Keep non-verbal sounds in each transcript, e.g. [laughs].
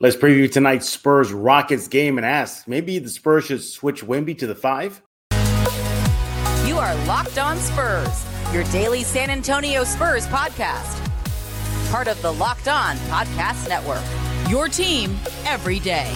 Let's preview tonight's Spurs Rockets game and ask maybe the Spurs should switch Wimby to the five? You are Locked On Spurs, your daily San Antonio Spurs podcast. Part of the Locked On Podcast Network. Your team every day.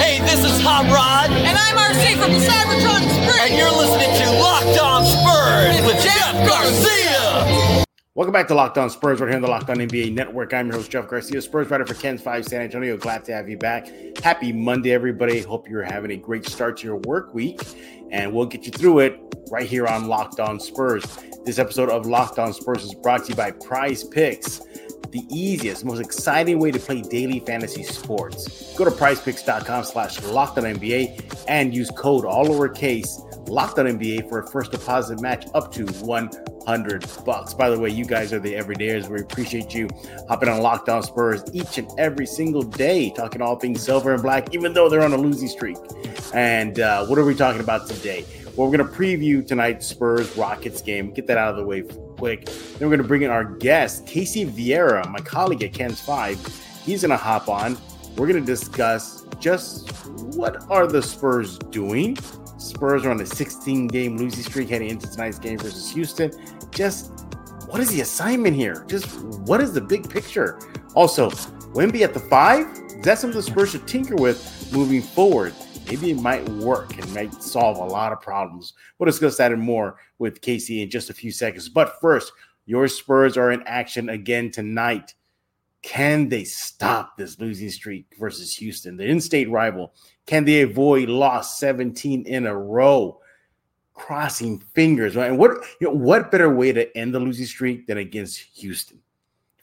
Hey, this is Hot Rod. And I'm RC from the Cybertron Springs. And you're listening to Locked On Spurs with Jeff Garcia. Welcome back to Locked On Spurs. We're here on the Locked On NBA Network. I'm your host, Jeff Garcia, Spurs writer for KENS 5 San Antonio. Glad to have you back. Happy Monday, everybody. Hope you're having a great start to your work week, and we'll get you through it right here on Locked On Spurs. This episode of Locked On Spurs is brought to you by Prize Picks, the easiest, most exciting way to play daily fantasy sports. Go to prizepicks.com slash locked NBA and use code all lowercase locked on NBA for a first deposit match up to one hundred bucks. By the way, you guys are the everydayers. We appreciate you hopping on Locked On Spurs each and every single day, talking all things silver and black, even though they're on a losing streak. And uh, what are we talking about today? Well, we're going to preview tonight's Spurs Rockets game. Get that out of the way quick. Then we're going to bring in our guest, Casey Vieira, my colleague at KENS Five. He's going to hop on. We're going to discuss just what are the Spurs doing. Spurs are on a 16 game losing streak heading into tonight's game versus Houston just what is the assignment here? Just what is the big picture? Also, Wemby at the five? Is that something the Spurs should tinker with moving forward? Maybe it might work and might solve a lot of problems. We'll discuss that and more with Casey in just a few seconds. But first, your Spurs are in action again tonight. Can they stop this losing streak versus Houston, the in state rival? Can they avoid loss 17 in a row? crossing fingers, right? And what you know, what better way to end the losing streak than against Houston?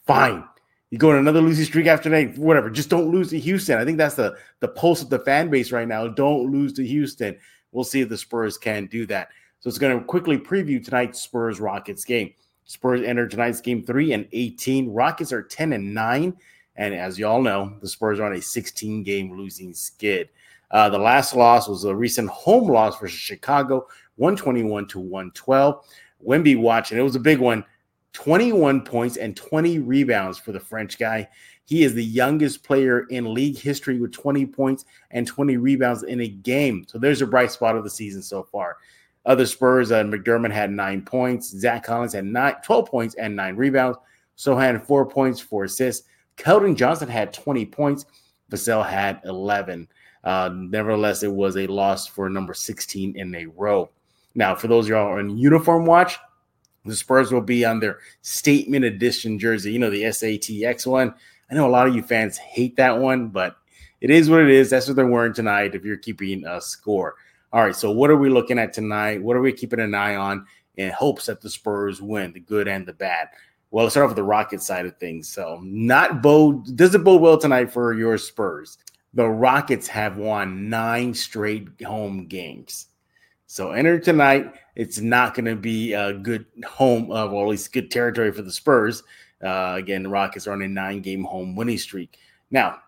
Fine. You go on another losing streak after that, whatever. Just don't lose to Houston. I think that's the the pulse of the fan base right now. Don't lose to Houston. We'll see if the Spurs can do that. So it's going to quickly preview tonight's Spurs Rockets game. Spurs enter tonight's game three and 18. Rockets are 10 and 9. And as you all know, the Spurs are on a 16 game losing skid. Uh, the last loss was a recent home loss versus Chicago, 121 to 112. Wemby watching, it was a big one. 21 points and 20 rebounds for the French guy. He is the youngest player in league history with 20 points and 20 rebounds in a game. So there's a bright spot of the season so far. Other Spurs, uh, McDermott had nine points. Zach Collins had nine, 12 points and nine rebounds. Sochan four points, four assists. Keldon Johnson had 20 points. Vassell had 11. Uh, nevertheless, it was a loss for number 16 in a row. Now, for those of y'all on uniform watch, the Spurs will be on their statement edition jersey. You know, the SATX one. I know a lot of you fans hate that one, but it is what it is. That's what they're wearing tonight if you're keeping a score. All right, so what are we looking at tonight? What are we keeping an eye on in hopes that the Spurs win, the good and the bad? Well, let's start off with the Rocket side of things. So, not bode does it bode well tonight for your Spurs? The Rockets have won nine straight home games. So enter tonight. It's not going to be a good home, uh, well, at least good territory for the Spurs. Uh, again, the Rockets are on a nine-game home winning streak. Now,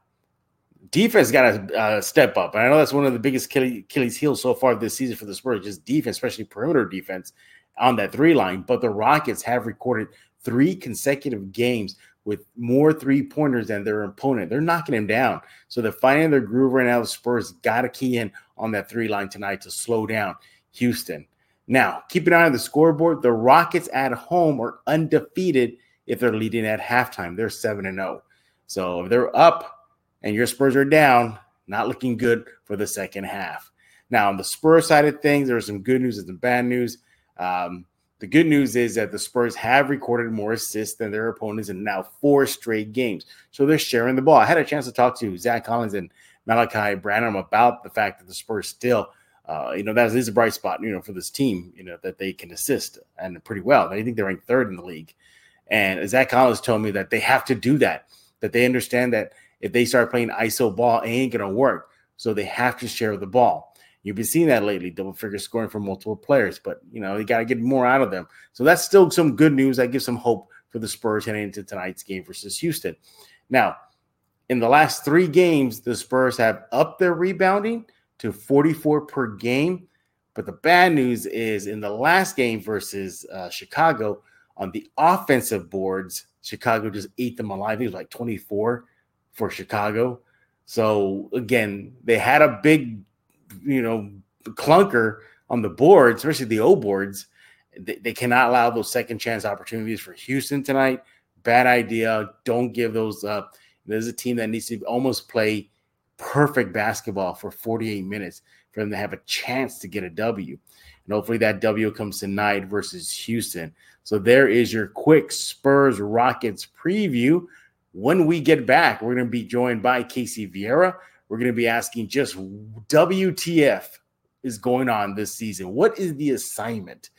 defense got to uh, step up. And I know that's one of the biggest Achilles heels so far this season for the Spurs, just defense, especially perimeter defense on that three line. But the Rockets have recorded three consecutive games with more three pointers than their opponent. They're knocking him down. So they're finding their groove right now. The Spurs got to key in on that three line tonight to slow down Houston. Now, keep an eye on the scoreboard. The Rockets at home are undefeated if they're leading at halftime. They're 7 and 0. So if they're up and your Spurs are down, not looking good for the second half. Now, on the Spurs side of things, there's some good news and some bad news. Um, the good news is that the Spurs have recorded more assists than their opponents in now four straight games. So they're sharing the ball. I had a chance to talk to Zach Collins and Malachi Branham about the fact that the Spurs still – uh, you know, that is a bright spot, you know, for this team, you know, that they can assist and pretty well. I think they're ranked third in the league. And Zach Collins told me that they have to do that, that they understand that if they start playing ISO ball, it ain't going to work. So they have to share the ball. You've been seeing that lately, double figure scoring from multiple players, but, you know, you got to get more out of them. So that's still some good news. That gives some hope for the Spurs heading into tonight's game versus Houston. Now, in the last three games, the Spurs have upped their rebounding to 44 per game. But the bad news is in the last game versus uh, Chicago, On the offensive boards, Chicago just ate them alive. It was like 24 for Chicago. So again, they had a big, you know, clunker on the boards, especially the O boards. They, they cannot allow those second chance opportunities for Houston tonight. Bad idea. Don't give those up. There's a team that needs to almost play perfect basketball for 48 minutes for them to have a chance to get a W. And hopefully that W comes tonight versus Houston. So there is your quick Spurs Rockets preview. When we get back, we're going to be joined by Casey Vieira. We're going to be asking just WTF is going on this season? What is the assignment?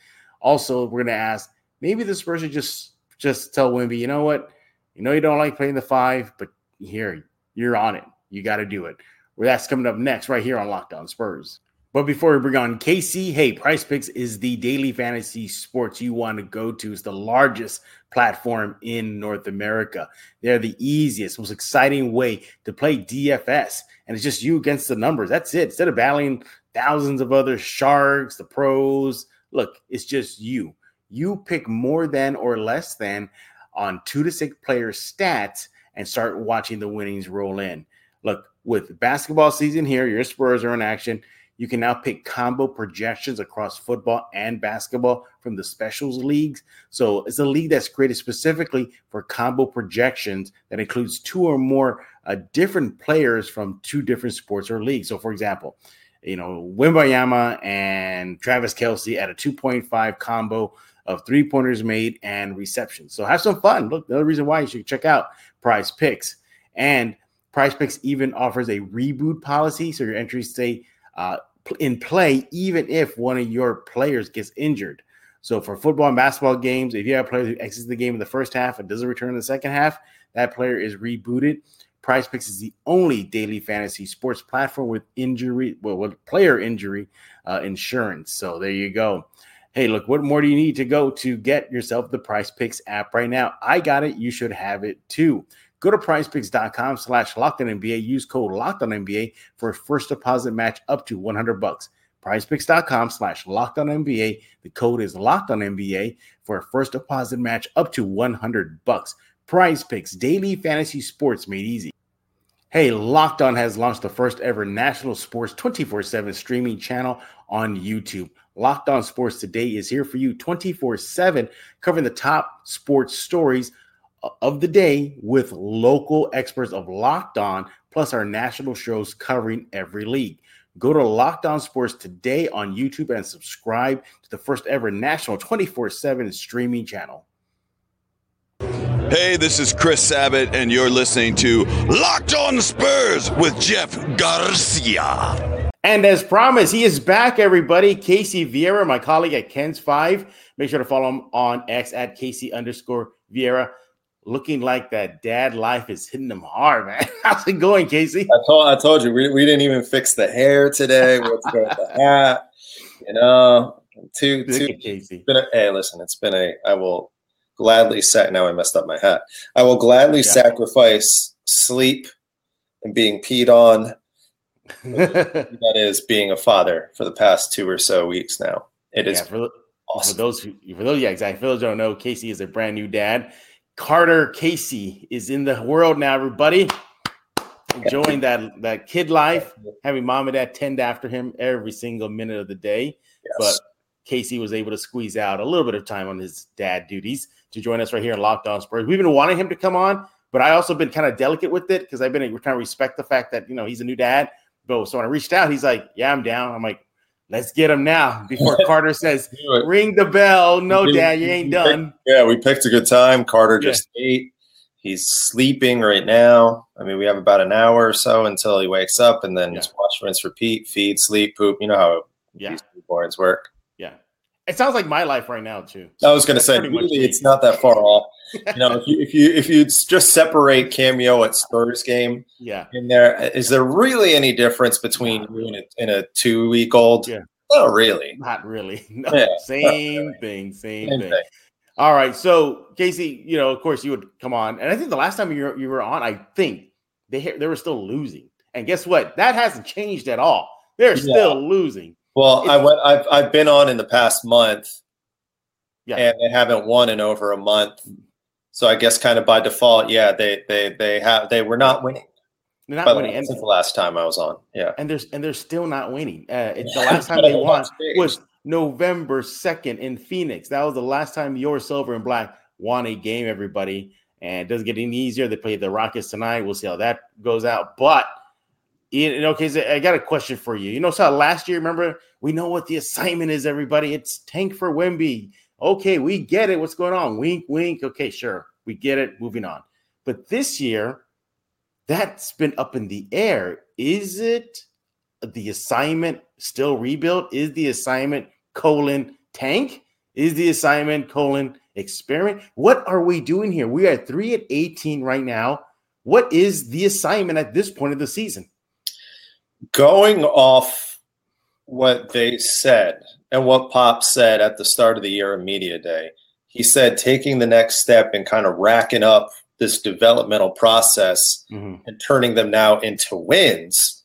Also, we're going to ask maybe the Spurs should just just tell Wimby, you know what? You know you don't like playing the five, but here you're on it. You got to do it. Well, that's coming up next right here on Locked On Spurs. But before we bring on Casey, hey, Prize Picks is the daily fantasy sports you want to go to. It's the largest platform in North America. They're the easiest, most exciting way to play DFS. And it's just you against the numbers. That's it. Instead of battling thousands of other sharks, the pros, look, it's just you. You pick more than or less than on two to six player stats and start watching the winnings roll in. Look, with basketball season here, your Spurs are in action. You can now pick combo projections across football and basketball from the specials leagues. So it's a league that's created specifically for combo projections that includes two or more uh, different players from two different sports or leagues. So, for example, you know, Wembanyama and Travis Kelce at a 2.5 combo of three pointers made and receptions. So have some fun. Look, the other reason why you should check out Prize Picks. And Prize Picks even offers a reboot policy. So your entries stay uh, in play even if one of your players gets injured. So for football and basketball games, if you have a player who exits the game in the first half and doesn't return in the second half, that player is rebooted. Prize Picks is the only daily fantasy sports platform with injury, well, with player injury uh, insurance. So there you go. Hey, look, what more do you need to go to get yourself the Prize Picks app right now? I got it. You should have it too. Go to prizepicks.com slash locked on NBA. Use code locked on NBA for a first deposit match up to 100 bucks. Prizepicks.com slash locked on NBA. The code is locked on NBA for a first deposit match up to 100 bucks. Prize Picks, daily fantasy sports made easy. Hey, Locked On has launched the first ever national sports 24 7 streaming channel on YouTube. Locked On Sports Today is here for you 24 7, covering the top sports stories of the day with local experts of Locked On, plus our national shows covering every league. Go to Locked On Sports today on YouTube and subscribe to the first ever national 24 7 streaming channel. Hey, this is Chris Sabat, and you're listening to Locked On Spurs with Jeff Garcia. And as promised, he is back, everybody. Casey Vieira, my colleague at KENS Five. Make sure to follow him on X at Casey underscore Vieira. Looking like that dad life is hitting him hard, man. [laughs] How's it going, Casey? I told, I told you, we, we didn't even fix the hair today. We have to go with the [laughs] hat. You know, two, two. Casey. Been a, hey, listen, it's been a, I will gladly set, Now I messed up my hat. I will gladly Yeah. sacrifice sleep and being peed on. [laughs] That is being a father for the past two or so weeks now. It is yeah, for, for awesome. those who, for those, yeah, exactly. For those who don't know, Casey is a brand new dad. Carter Casey is in the world now, everybody. Enjoying that that kid life, having mom and dad tend after him every single minute of the day. Yes. But Casey was able to squeeze out a little bit of time on his dad duties to join us right here in Locked On Spurs. We've been wanting him to come on, but I also been kind of delicate with it because I've been trying to respect the fact that you know he's a new dad. But so when I reached out, he's like, "Yeah, I'm down." I'm like, "Let's get him now before [laughs] Carter says ring the bell." No, We- dad, you ain't done. Yeah, we picked a good time. Carter Yeah. just ate. He's sleeping right now. I mean, we have about an hour or so until he wakes up, and then Yeah. just watch, rinse, repeat, feed, sleep, poop. You know how Yeah, these newborns work. yeah. It sounds like my life right now too. I was going to say, really, it's not that far off. You know, if you if you if you just separate cameo at Spurs game Yeah, in there, is there really any difference between you and a, and a two week old? Yeah. not really. not really. [laughs] No, Yeah. same thing, same, Same thing. thing. All right, so Casey, you know, of course, you would come on, and I think the last time you were, you were on, I think they they were still losing, and guess what? That hasn't changed at all. They're Yeah. still losing. Well, I went. I've I've been on in the past month, Yeah. and they haven't won in over a month. So I guess kind of by default, yeah, they they they have they were not winning. They're not winning. since the last time I was on, yeah. and there's and they're still not winning. Uh, it's the [laughs] last time they won was November 2nd in Phoenix. That was the last time your silver and black won a game, everybody. And it doesn't get any easier. They play the Rockets tonight. We'll see how that goes out. But you know, okay, so I got a question for you. You know, so last year, remember, we know what the assignment is, everybody. It's tank for Wimby. Okay, we get it. What's going on? Wink, wink. Okay, sure. We get it. Moving on. But this year, that's been up in the air. Is it the assignment still rebuilt? Is the assignment colon tank? Is the assignment colon experiment? What are we doing here? We are three at 18 right now. What is the assignment at this point of the season? Going off what they said and what Pop said at the start of the year of Media Day, he said taking the next step and kind of racking up this developmental process Mhm. and turning them now into wins.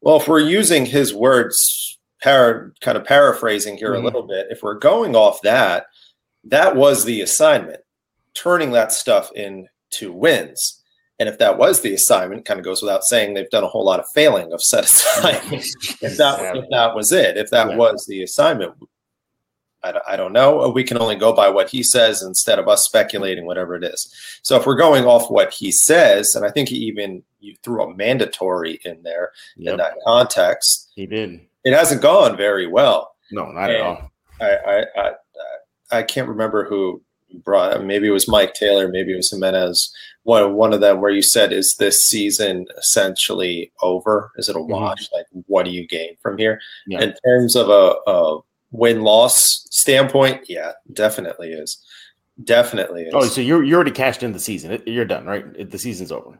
Well, if we're using his words, para, kind of paraphrasing here Mhm. a little bit, if we're going off that, that was the assignment, turning that stuff into wins. And if that was the assignment, kind of goes without saying, they've done a whole lot of failing of set assignments. [laughs] if that if that was it, if that Yeah. was the assignment, I, don't- I don't know. We can only go by what he says instead of us speculating whatever it is. So if we're going off what he says, and I think he even you threw a mandatory in there in that context, he did. it hasn't gone very well. No, not at all. I I I, I can't remember who brought. Uh, maybe it was Mike Taylor. Maybe it was Jimenez. One one of them where you said, "Is this season essentially over? Is it a mm-hmm. wash? Like, what do you gain from here?" Yeah. In terms of a, a win loss standpoint, yeah, definitely is. Definitely is. Oh, so you're you already cashed in the season. You're done, right? The season's over.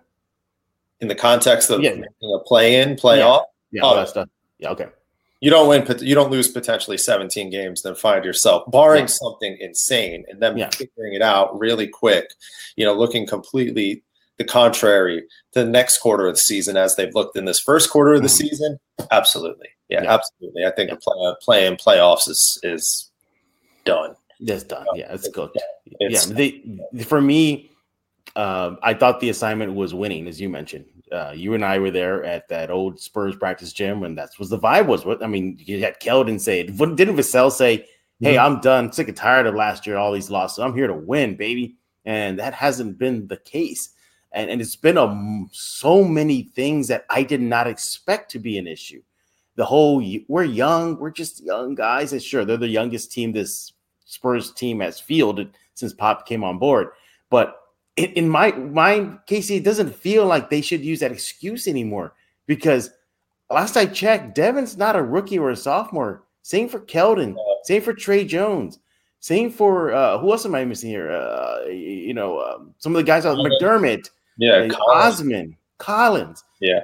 in the context of Yeah. a play in, play Yeah. off, Yeah, all Oh. that stuff. Yeah, okay. You don't win. You don't lose potentially 17 games, then find yourself barring Yeah. something insane and then Yeah. figuring it out really quick. You know, looking completely the contrary to the next quarter of the season as they've looked in this first quarter of the Mhm. season. Absolutely, yeah, Yeah. absolutely. I think the play, play in playoffs is is done. That's done. Yeah, it's cooked. Yeah, It's- they, for me, um, I thought the assignment was winning, as you mentioned. Uh, you and I were there at that old Spurs practice gym, and that was the vibe. Was what I mean. You had Keldon say Didn't Vassell say, "Hey, I'm done. Sick and tired of last year, all these losses. I'm here to win, baby." And that hasn't been the case. And, and it's been a so many things that I did not expect to be an issue. The whole we're young, we're just young guys, and sure, they're the youngest team this Spurs team has fielded since Pop came on board. But in, in my mind, Casey, it doesn't feel like they should use that excuse anymore because last I checked, Devin's not a rookie or a sophomore. Same for Keldon. Same for Tre Jones. Same for uh, who else am I missing here? Uh, you know, um, some of the guys out McDermott, Yeah, uh, Collins. Osman, Collins. Yeah.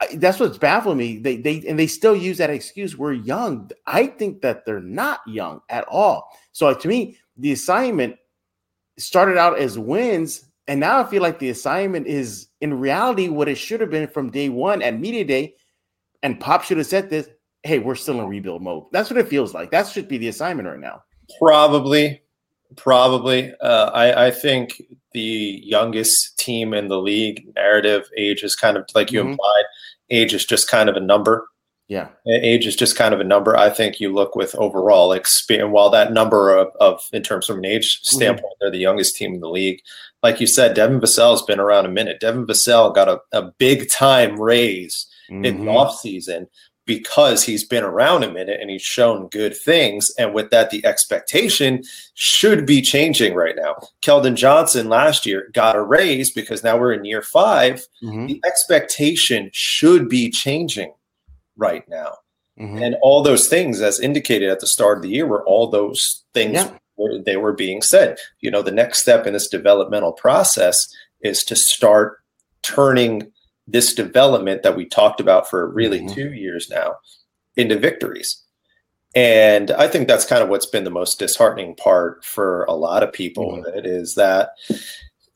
I, that's what's baffling me. They they and they still use that excuse. We're young. I think that they're not young at all. So to me, the assignment started out as wins, and now I feel like the assignment is in reality what it should have been from day one at media day. And Pop should have said this. Hey, we're still in rebuild mode. That's what it feels like. That should be the assignment right now. Probably, probably. Uh, I, I think the youngest team in the league narrative age is kind of like you Mhm. implied. Age is just kind of a number. Yeah. Age is just kind of a number. I think you look with overall experience. While that number of, of in terms from an age standpoint, they're the youngest team in the league. Like you said, Devin Vassell's been around a minute. Devin Vassell got a, a big time raise in the Mhm. offseason because he's been around a minute and he's shown good things. And with that, the expectation should be changing right now. Keldon Johnson last year got a raise because now we're in year five. Mhm. The expectation should be changing right now. Mhm. And all those things, as indicated at the start of the year, were all those things Yeah. were, they were being said. You know, the next step in this developmental process is to start turning this development that we talked about for really Mhm. two years now into victories. And I think that's kind of what's been the most disheartening part for a lot of people. Mhm. It is that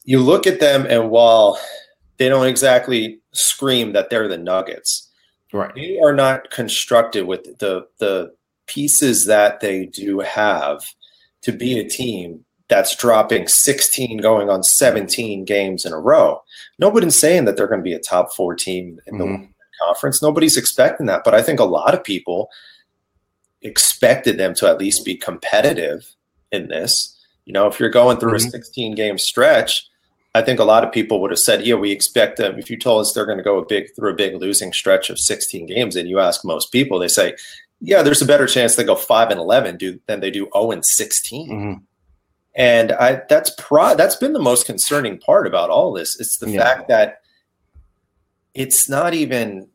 you look at them, and while they don't exactly scream that they're the Nuggets, Right. they are not constructed with the the pieces that they do have to be a team that's dropping 16 going on 17 games in a row. Nobody's saying that they're going to be a top four team in Mhm. the conference. Nobody's expecting that. But I think a lot of people expected them to at least be competitive in this. You know, if you're going through Mhm. a 16 game stretch, I think a lot of people would have said, "Yeah, we expect them." If you told us they're going to go a big through a big losing stretch of 16 games, and you ask most people, they say, "Yeah, there's a better chance they go five and 11 do than they do 0 and 16." Mhm. And I that's pro that's been the most concerning part about all this. It's the Yeah. fact that it's not even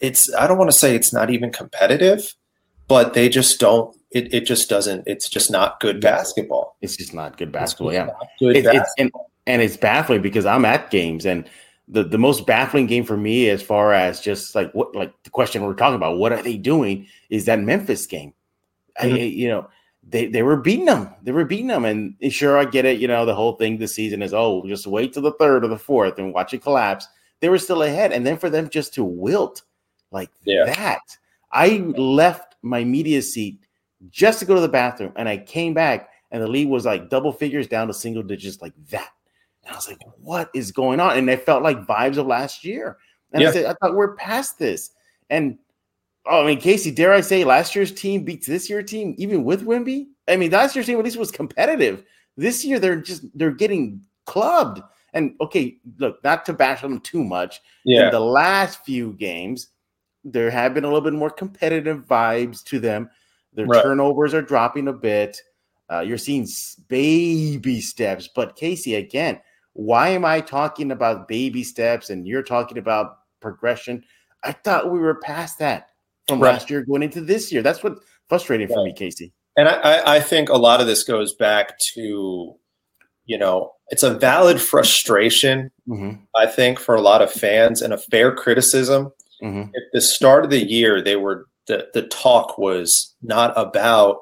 it's I don't want to say it's not even competitive, but they just don't it, it just doesn't it's just not good basketball. It's just not good basketball. Yeah. good It's, it's, and, and it's baffling because I'm at games and the, the most baffling game for me as far as just like what like the question we're talking about, what are they doing? Is that Memphis game. I, Mhm. you know, they, they were beating them. They were beating them. And sure, I get it. You know, the whole thing this season is, oh, just wait till the third or the fourth and watch it collapse. They were still ahead. And then for them just to wilt like Yeah. that, I left my media seat just to go to the bathroom. And I came back and the lead was like double figures down to single digits like that. And I was like, what is going on? And it felt like vibes of last year. And Yeah. I said, I thought we're past this. And oh, I mean, Casey, dare I say last year's team beats this year's team, even with Wimby? I mean, last year's team at least was competitive. This year they're just they're getting clubbed. And okay, look, not to bash them too much. In Yeah. the last few games, there have been a little bit more competitive vibes to them. Their Right. turnovers are dropping a bit. Uh, you're seeing baby steps. But Casey, again, why am I talking about baby steps and you're talking about progression? I thought we were past that from Right. last year going into this year. That's what frustrating for me, Casey. And I, I, think a lot of this goes back to, you know, it's a valid frustration, Mhm, I think, for a lot of fans and a fair criticism. mhm. At the start of the year, they were the, the talk was not about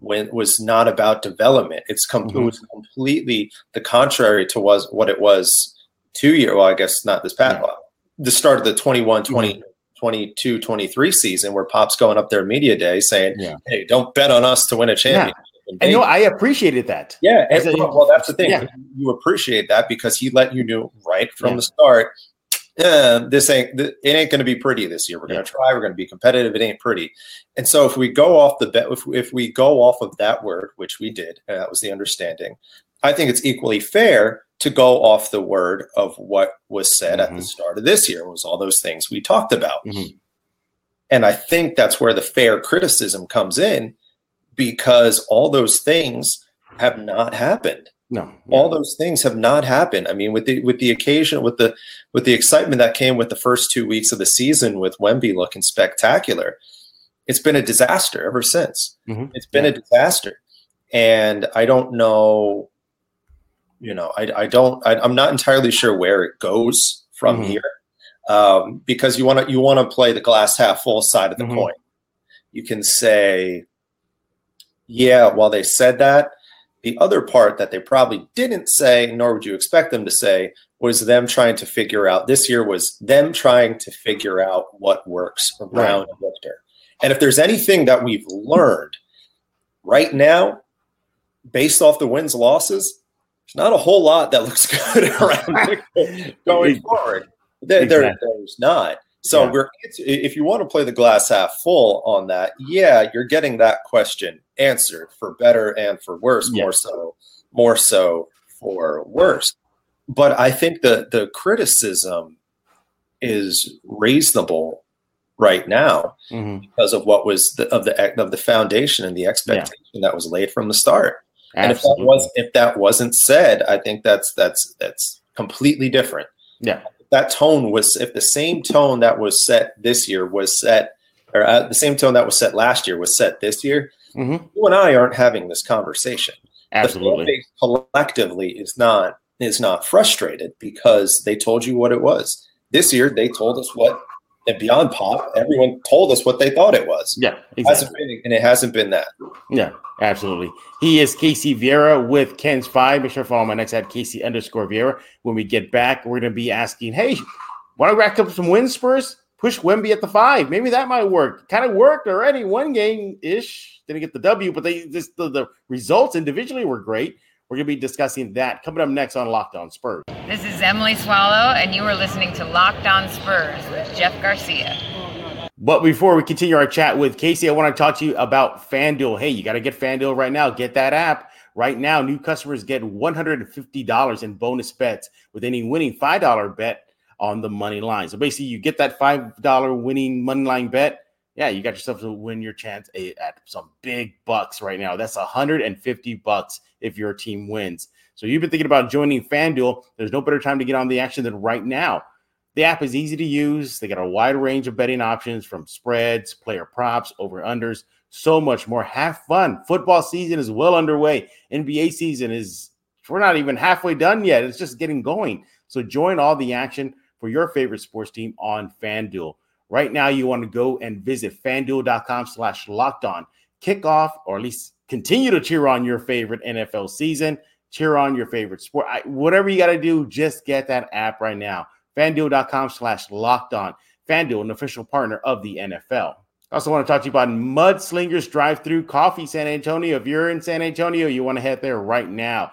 when was not about development. It's com- Mhm. it was completely the contrary to was what it was two year. Well, I guess not this past Yeah. the start of the 21, 20, 22, 23 season where Pop's going up there media day saying, Yeah. Hey, don't bet on us to win a championship. And you know, I appreciated that. Yeah, and, well, well, that's the thing. yeah. You appreciate that because he let you know right from Yeah. the start. "Eh, this ain't th- it ain't going to be pretty this year. We're going to try. We're going to be competitive. It ain't pretty. And so if we go off the bet, if, if we go off of that word, which we did, and that was the understanding, I think it's equally fair to go off the word of what was said at the Mhm. start of this year. Was all those things we talked about. Mhm. And I think that's where the fair criticism comes in because all those things have not happened. No. All those things have not happened. I mean, with the with the occasion, with the with the excitement that came with the first two weeks of the season, with Wemby looking spectacular, it's been a disaster ever since. Mhm. It's been a disaster, and I don't know. You know, I I don't. I, I'm not entirely sure where it goes from Mhm. here, um, because you want to you want to play the glass half full side of the Mhm. coin. You can say, yeah, while they said that, the other part that they probably didn't say, nor would you expect them to say, was them trying to figure out this year was them trying to figure out what works around Victor. And if there's anything that we've learned right now, based off the wins losses, there's not a whole lot that looks [laughs] good around [laughs] Victor going forward. There, there- there's not. So Yeah. we're if you want to play the glass half full on that, yeah, you're getting that question answered for better and for worse, Yeah. more so, more so for worse. But I think the the criticism is reasonable right now Mhm. because of what was the, of the of the foundation and the expectation that was laid from the start. And if that was if that wasn't said, I think that's that's that's completely different yeah. That tone was if the same tone that was set this year was set or uh, the same tone that was set last year was set this year Mhm. you and i aren't having this conversation Absolutely. collectively is not is not frustrated because they told you what it was this year they told us what and beyond pop everyone told us what they thought it was Yeah. It Exactly. been, and it hasn't been that Yeah, absolutely. He is Casey Vieira with KENS Five. Make sure to follow my next at Casey underscore Vieira. When we get back, we're going to be asking, hey, want to rack up some wins, Spurs? push Wemby at the five. Maybe that might work. Kind of worked already. One game ish. Didn't get the W, but they just the, the results individually were great. We're going to be discussing that coming up next on Locked On Spurs. This is Emily Swallow, and you are listening to Locked On Spurs with Jeff Garcia. But before we continue our chat with Casey, I want to talk to you about FanDuel. Hey, you got to get FanDuel right now. Get that app. Right now, new customers get $150 in bonus bets with any winning $5 bet on the money line. So basically, you get that $5 winning money line bet. Yeah, you got yourself to win your chance at some big bucks right now. That's 150 bucks if your team wins. So you've been thinking about joining FanDuel. There's no better time to get on the action than right now. The app is easy to use. They got a wide range of betting options from spreads, player props, over unders, so much more. Have fun. Football season is well underway. NBA season is, we're not even halfway done yet. It's just getting going. So join all the action for your favorite sports team on FanDuel. Right now, you want to go and visit fanduel.com slash locked on. Kick off, or at least continue to cheer on your favorite NFL season, cheer on your favorite sport. I, whatever you got to do, just get that app right now. FanDuel.com slash locked on. FanDuel, an official partner of the NFL. I also want to talk to you about Mudslingers Drive Through Coffee San Antonio. If you're in San Antonio, you want to head there right now.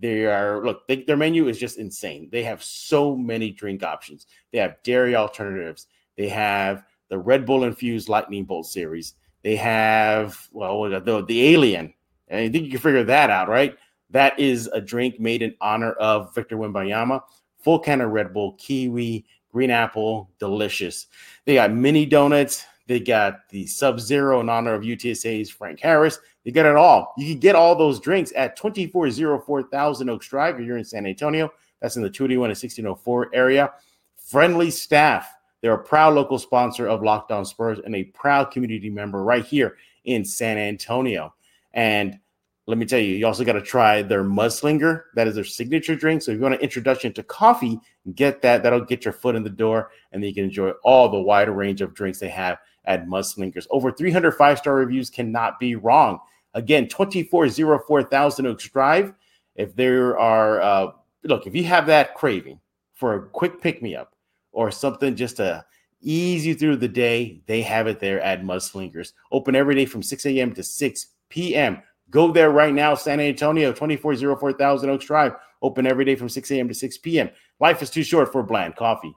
They are look, they, their menu is just insane. They have so many drink options. They have dairy alternatives. They have the Red Bull infused Lightning Bolt series. They have well the, the Alien. And I think you can figure that out, right? That is a drink made in honor of Victor Wembanyama. Full can of Red Bull, kiwi, green apple, delicious. They got mini donuts. They got the Sub Zero in honor of UTSA's Frank Harris. They got it all. You can get all those drinks at 2404 Thousand Oaks Drive if you're in San Antonio. That's in the 281 and 1604 area. Friendly staff. They're a proud local sponsor of Locked On Spurs and a proud community member right here in San Antonio. And let me tell you, you also got to try their Mudslinger. That is their signature drink. So if you want an introduction to coffee, get that. That'll get your foot in the door, and then you can enjoy all the wide range of drinks they have at Mudslingers. Over 300 five star reviews cannot be wrong. Again, 2404 Thousand Oaks Drive. If there are, uh, look, if you have that craving for a quick pick me up or something just to ease you through the day, they have it there at Mudslingers. Open every day from 6 a.m. to 6 p.m. Go there right now, San Antonio, 2404 Thousand Oaks Drive. Open every day from 6 a.m. to 6 p.m. Life is too short for bland coffee.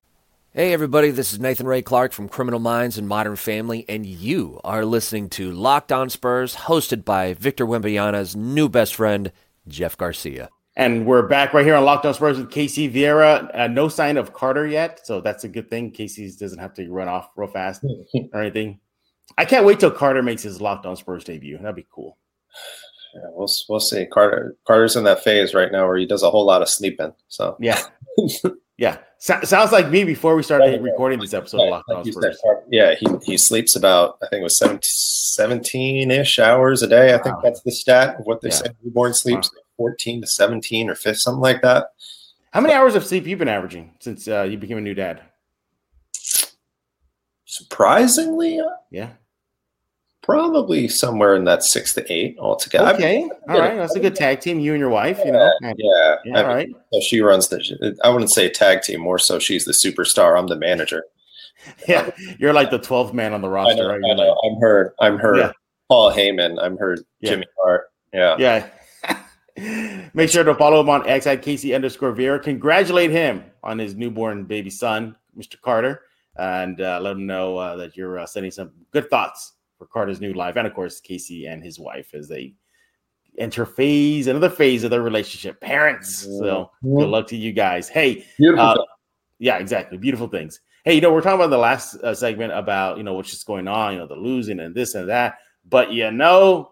Hey, everybody, this is Nathan Ray Clark from Criminal Minds and Modern Family, and you are listening to Locked On Spurs, hosted by Victor Wembanyama's new best friend, Jeff Garcia. And we're back right here on Locked On Spurs with Casey Vieira. Uh, no sign of Carter yet, so that's a good thing. Casey doesn't have to run off real fast [laughs] or anything. I can't wait till Carter makes his Locked On Spurs debut. That'd be cool. Yeah, we'll we'll see. Carter Carter's in that phase right now where he does a whole lot of sleeping. So yeah, [laughs] yeah. So, sounds like me before we started recording this episode. Of like said, yeah, he he sleeps about I think it was 17 ish hours a day. I wow. think that's the stat of what they yeah. say newborn sleeps wow. 14 to 17 or 5 something like that. How many hours of sleep you've been averaging since uh, you became a new dad? Surprisingly, yeah, probably somewhere in that six to eight altogether. Okay, all right, that's a good tag team. You and your wife, you know. Yeah, yeah. all right. So she runs the. I wouldn't say tag team. More so, she's the superstar. I'm the manager. [laughs] Yeah, you're like the 12th man on the roster, know, right? I know. I'm her. I'm her. Yeah. Paul Heyman. I'm her. Jimmy Hart. Yeah. Yeah. Make sure to follow him on X at Casey underscore Vieira. Congratulate him on his newborn baby son, Mr. Carter, and uh, let him know uh, that you're uh, sending some good thoughts for Carter's new life, and of course Casey and his wife as they enter phase another phase of their relationship. Parents, so mm-hmm. good luck to you guys. Hey, uh, yeah, exactly, beautiful things. Hey, you know we're talking about the last uh, segment about you know what's just going on, you know the losing and this and that, but you know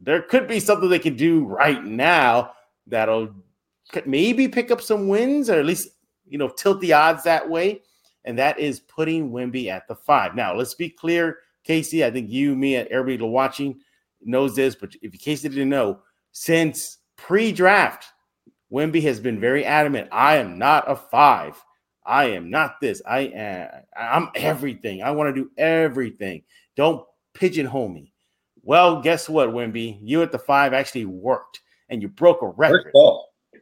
there could be something they can do right now that'll maybe pick up some wins or at least you know tilt the odds that way, and that is putting wimby at the five. Now let's be clear Casey, I think you, me, and everybody watching knows this, but if Casey didn't know, since pre-draft, wimby has been very adamant. I am not a five. I am not this. I am. I'm everything. I want to do everything. Don't pigeonhole me. Well, guess what, Wimby? You at the five actually worked, and you broke a record.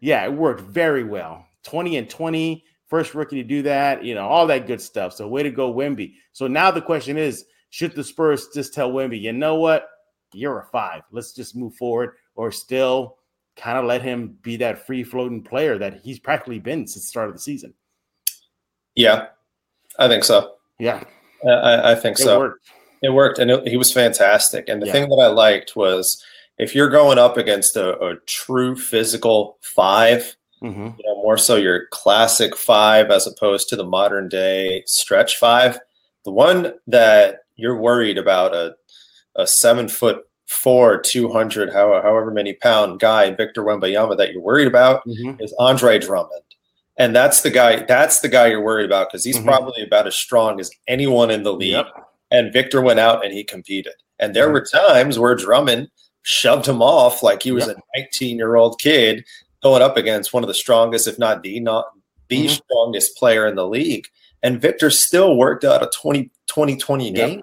Yeah, it worked very well. 20 and 20, first rookie to do that, you know, all that good stuff. So way to go, Wimby. So now the question is, should the Spurs just tell Wimby, you know what? You're a five. Let's just move forward, or still kind of let him be that free floating player that he's practically been since the start of the season. Yeah, I think so. Yeah, I, I think it so. worked. It worked, and it, he was fantastic. And the Yeah. thing that I liked was if you're going up against a, a true physical five, hmm you know, more so your classic five as opposed to the modern day stretch five. The one that you're worried about a a seven foot four, two hundred, however, however many pound guy, Victor Wembanyama, that you're worried about hmm is Andre Drummond. And that's the guy. That's the guy you're worried about because he's Mhm. probably about as strong as anyone in the league. Yep. And Victor went out and he competed. And there were times where Drummond shoved him off like he was Yep. a 19 year old kid going up against one of the strongest, if not the not the Mhm. strongest player in the league. And Victor still worked out a 20 20 20 Yep. game.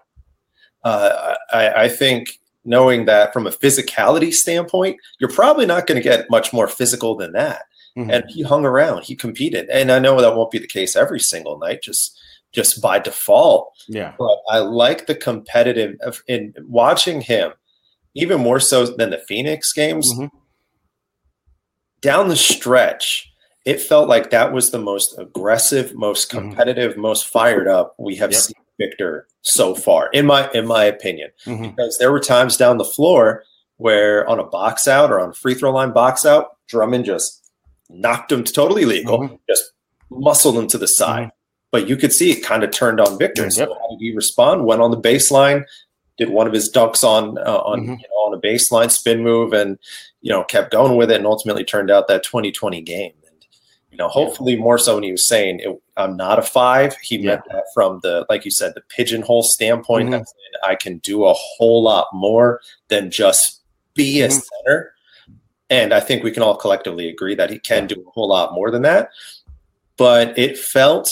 Uh, I, I think knowing that from a physicality standpoint, you're probably not going to get much more physical than that. Mhm. And he hung around, he competed. And I know that won't be the case every single night, just just by default Yeah. but I like the competitive of in watching him, even more so than the Phoenix games. Mhm. Down the stretch, it felt like that was the most aggressive, most Mhm. competitive, most fired up we have Yep. seen Victor so far, in my in my opinion. hmm Because there were times down the floor where on a box out or on a free throw line box out, Drummond just knocked him totally legal, Mhm. just muscled him to the side. But you could see it kind of turned on Victor. Yep. So how did he respond? Went on the baseline, did one of his dunks on uh, on Mhm. you know, on a baseline spin move, and you know kept going with it, and ultimately turned out that 2020 game. And you know, hopefully more so when he was saying it, I'm not a five, he meant that from the like you said, the pigeonhole standpoint. Mhm. That I can do a whole lot more than just be a Mhm. center. And I think we can all collectively agree that he can do a whole lot more than that. But it felt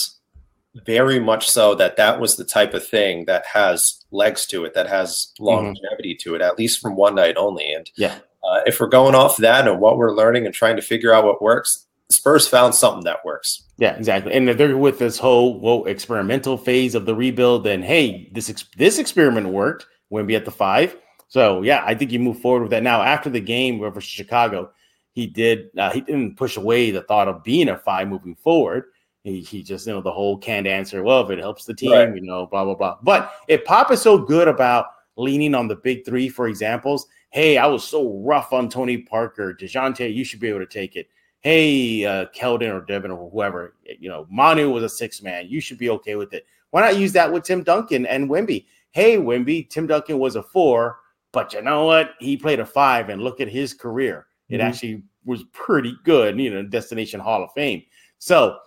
very much so that that was the type of thing that has legs to it, that has longevity to it, at least from one night only. And Yeah. uh, if we're going off that and what we're learning and trying to figure out what works, Spurs found something that works. Yeah, exactly. And if they're with this whole whoa, experimental phase of the rebuild, then hey, this ex- this experiment worked. Wemby at the five. So yeah, I think you move forward with that. Now after the game versus Chicago, he did uh, he didn't push away the thought of being a five moving forward. He, he just you know the whole canned answer. Well, if it helps the team, Right. you know, blah blah blah. But if Pop is so good about leaning on the big three, for examples, hey, I was so rough on Tony Parker, Dejounte, you should be able to take it hey, uh, Keldon or Devin or whoever, you know, Manu was a six man. You should be okay with it. Why not use that with Tim Duncan and Wimby? Hey, Wimby, Tim Duncan was a four, but you know what? He played a five, and look at his career. It Mhm. actually was pretty good, you know, Destination Hall of Fame. So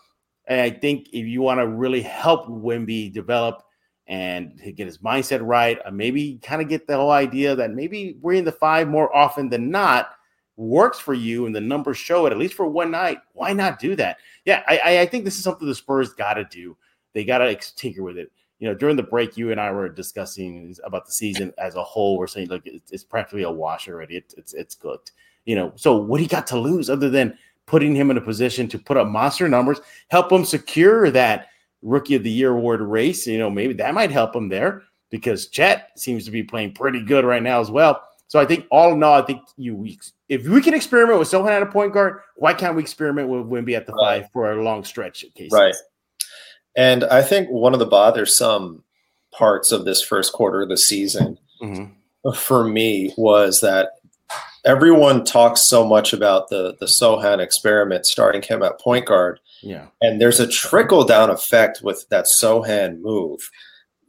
and I think if you want to really help Wimby develop and get his mindset right, uh, maybe kind of get the whole idea that maybe we're in the five more often than not works for you and the numbers show it at least for one night. Why not do that? Yeah, I, I- think this is something the Spurs got to do. They got to tinker with it. You know, during the break, you and I were discussing about the season as a whole. We're saying look, it's, it's practically a wash already. It's it's it's cooked. You know, so what he got to lose other than putting him in a position to put up monster numbers, help him secure that rookie of the year award race. You know, maybe that might help him there because Chet seems to be playing pretty good right now as well. So I think all in all, I think you if we can experiment with someone at a point guard, why can't we experiment with Wimby at the Right. five for a long stretch? cases? Right. And I think one of the bothersome parts of this first quarter of the season Mhm. for me was that everyone talks so much about the the Sochan experiment starting him at point guard. Yeah. and there's a trickle down effect with that Sochan move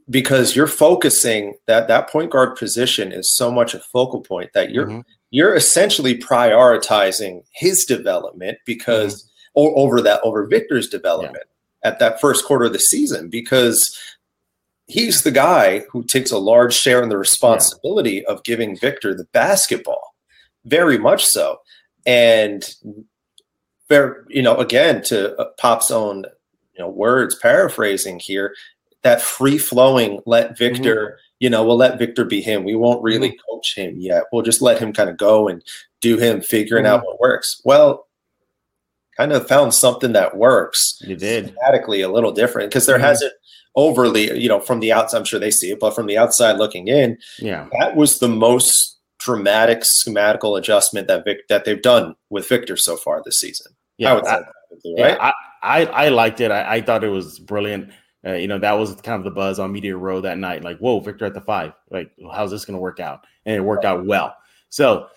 because you're focusing that that point guard position is so much a focal point that you're Mhm. you're essentially prioritizing his development because or over that over Victor's development at that first quarter of the season because he's the guy who takes a large share in the responsibility of giving Victor the basketball very much so and very you know again to uh, Pop's own you know words paraphrasing here that free flowing let Victor you know we'll let Victor be him we won't really coach him yet we'll just let him kind of go and do him figuring out what works well kind of found something that works. You did. Thematically a little different because there Mhm. hasn't overly, you know, from the outside, I'm sure they see it, but from the outside looking in, Yeah. that was the most dramatic schematical adjustment that Vic that they've done with Victor so far this season. Yeah. I would say, that, Yeah, right? I, I, I liked it. I, I thought it was brilliant. Uh, you know, that was kind of the buzz on Media Row that night. Like, whoa, Victor at the five. Like, how's this going to work out? And it worked out well. So,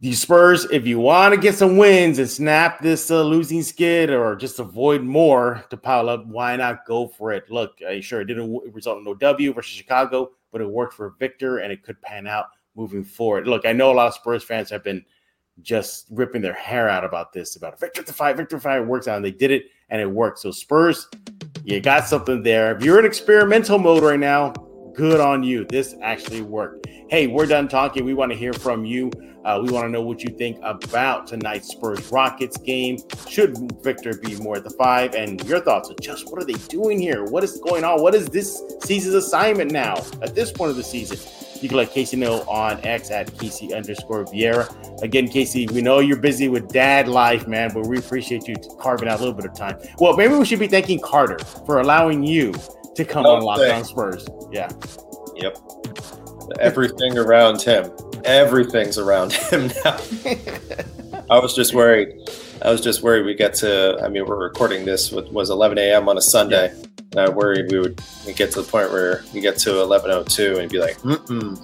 the Spurs, if you want to get some wins and snap this uh, losing skid or just avoid more to pile up, why not go for it? Look, uh, sure, it didn't result in no W versus Chicago, but it worked for Victor and it could pan out moving forward. Look, I know a lot of Spurs fans have been just ripping their hair out about this, about Victor to five, Victor five works out, and they did it and it worked. So Spurs, you got something there. If you're in experimental mode right now, good on you. This actually worked. Hey, we're done talking. We want to hear from you. Uh, we want to know what you think about tonight's Spurs Rockets game. Should Victor be more at the five? And your thoughts on just what are they doing here? What is going on? What is this season's assignment now at this point of the season? You can let Casey know on X at Casey underscore Viera. Again, Casey, we know you're busy with dad life, man, but we appreciate you carving out a little bit of time. Well, maybe we should be thanking Carter for allowing you to come oh, on Locked On Spurs. Yeah. Yep. Everything around him. Everything's around him [laughs] now. [laughs] I was just worried. I was just worried we get to. I mean, we're recording this. With, was 11 a.m. on a Sunday, and I worried we would we'd get to the point where we get to 11:02 and be like, Mm-mm.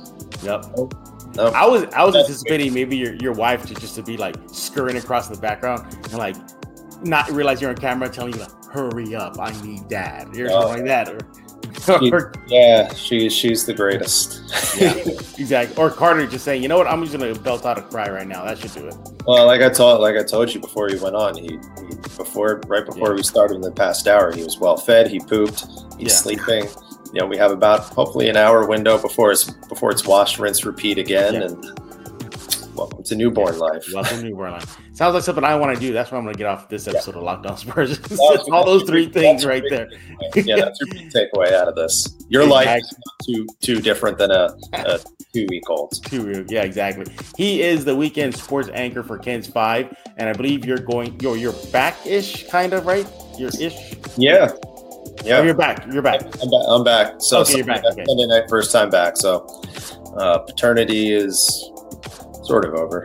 Yep. no. I was I was anticipating maybe your, your wife to just to be like scurrying across in the background and like not realize you're on camera telling you like hurry up, I need dad or Oh. something like that. Or, She- or yeah, she she's the greatest. yeah, exactly. Or Carter just saying, you know what, I'm just gonna belt out a cry right now. That should do it. well, like I told like I told you before he went on, he, he before right before we started in the past hour, he was well fed. He pooped. He's Yeah. sleeping. You know, we have about hopefully an hour window before it's before it's wash, rinse, repeat again. Yeah. And welcome to newborn life. Welcome to Newborn Line. Sounds like something I want to do. That's why I'm gonna get off this episode of Locked On Spurs. [laughs] All those three things right there. yeah, that's your big takeaway out of this. Your life is not too too different than a, a two week old. [laughs] Two, yeah, exactly. He is the weekend sports anchor for KENS Five, and I believe you're going. You're you're back ish, kind of right. You're ish. Yeah, Oh, yeah. you're back. You're back. I'm back. I'm back. So Okay, you're Sunday, back, okay. Sunday night, first time back. So uh, paternity is sort of over.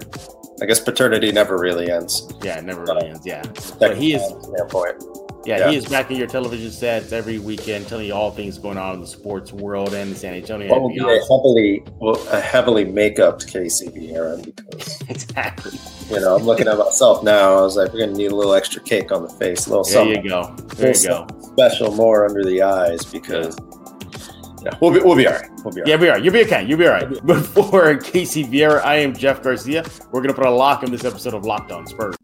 I guess paternity never really ends. Yeah, it never really ends. Yeah, but he is. Standpoint. Yeah, Yeah. he is back in your television sets every weekend, telling you all things going on in the sports world and San Antonio. What will be a heavily, well, a heavily makeup Casey Viera because [laughs] exactly. you know I'm looking at myself now. I was like, we're gonna need a little extra cake on the face, a little There something you go. There you go. special more under the eyes because yeah, we'll be we'll be all right. We'll be all right. Yeah, we are. You'll be okay. You'll be all right. [laughs] Before Casey Viera, I am Jeff Garcia. We're gonna put a lock on this episode of Locked On Spurs.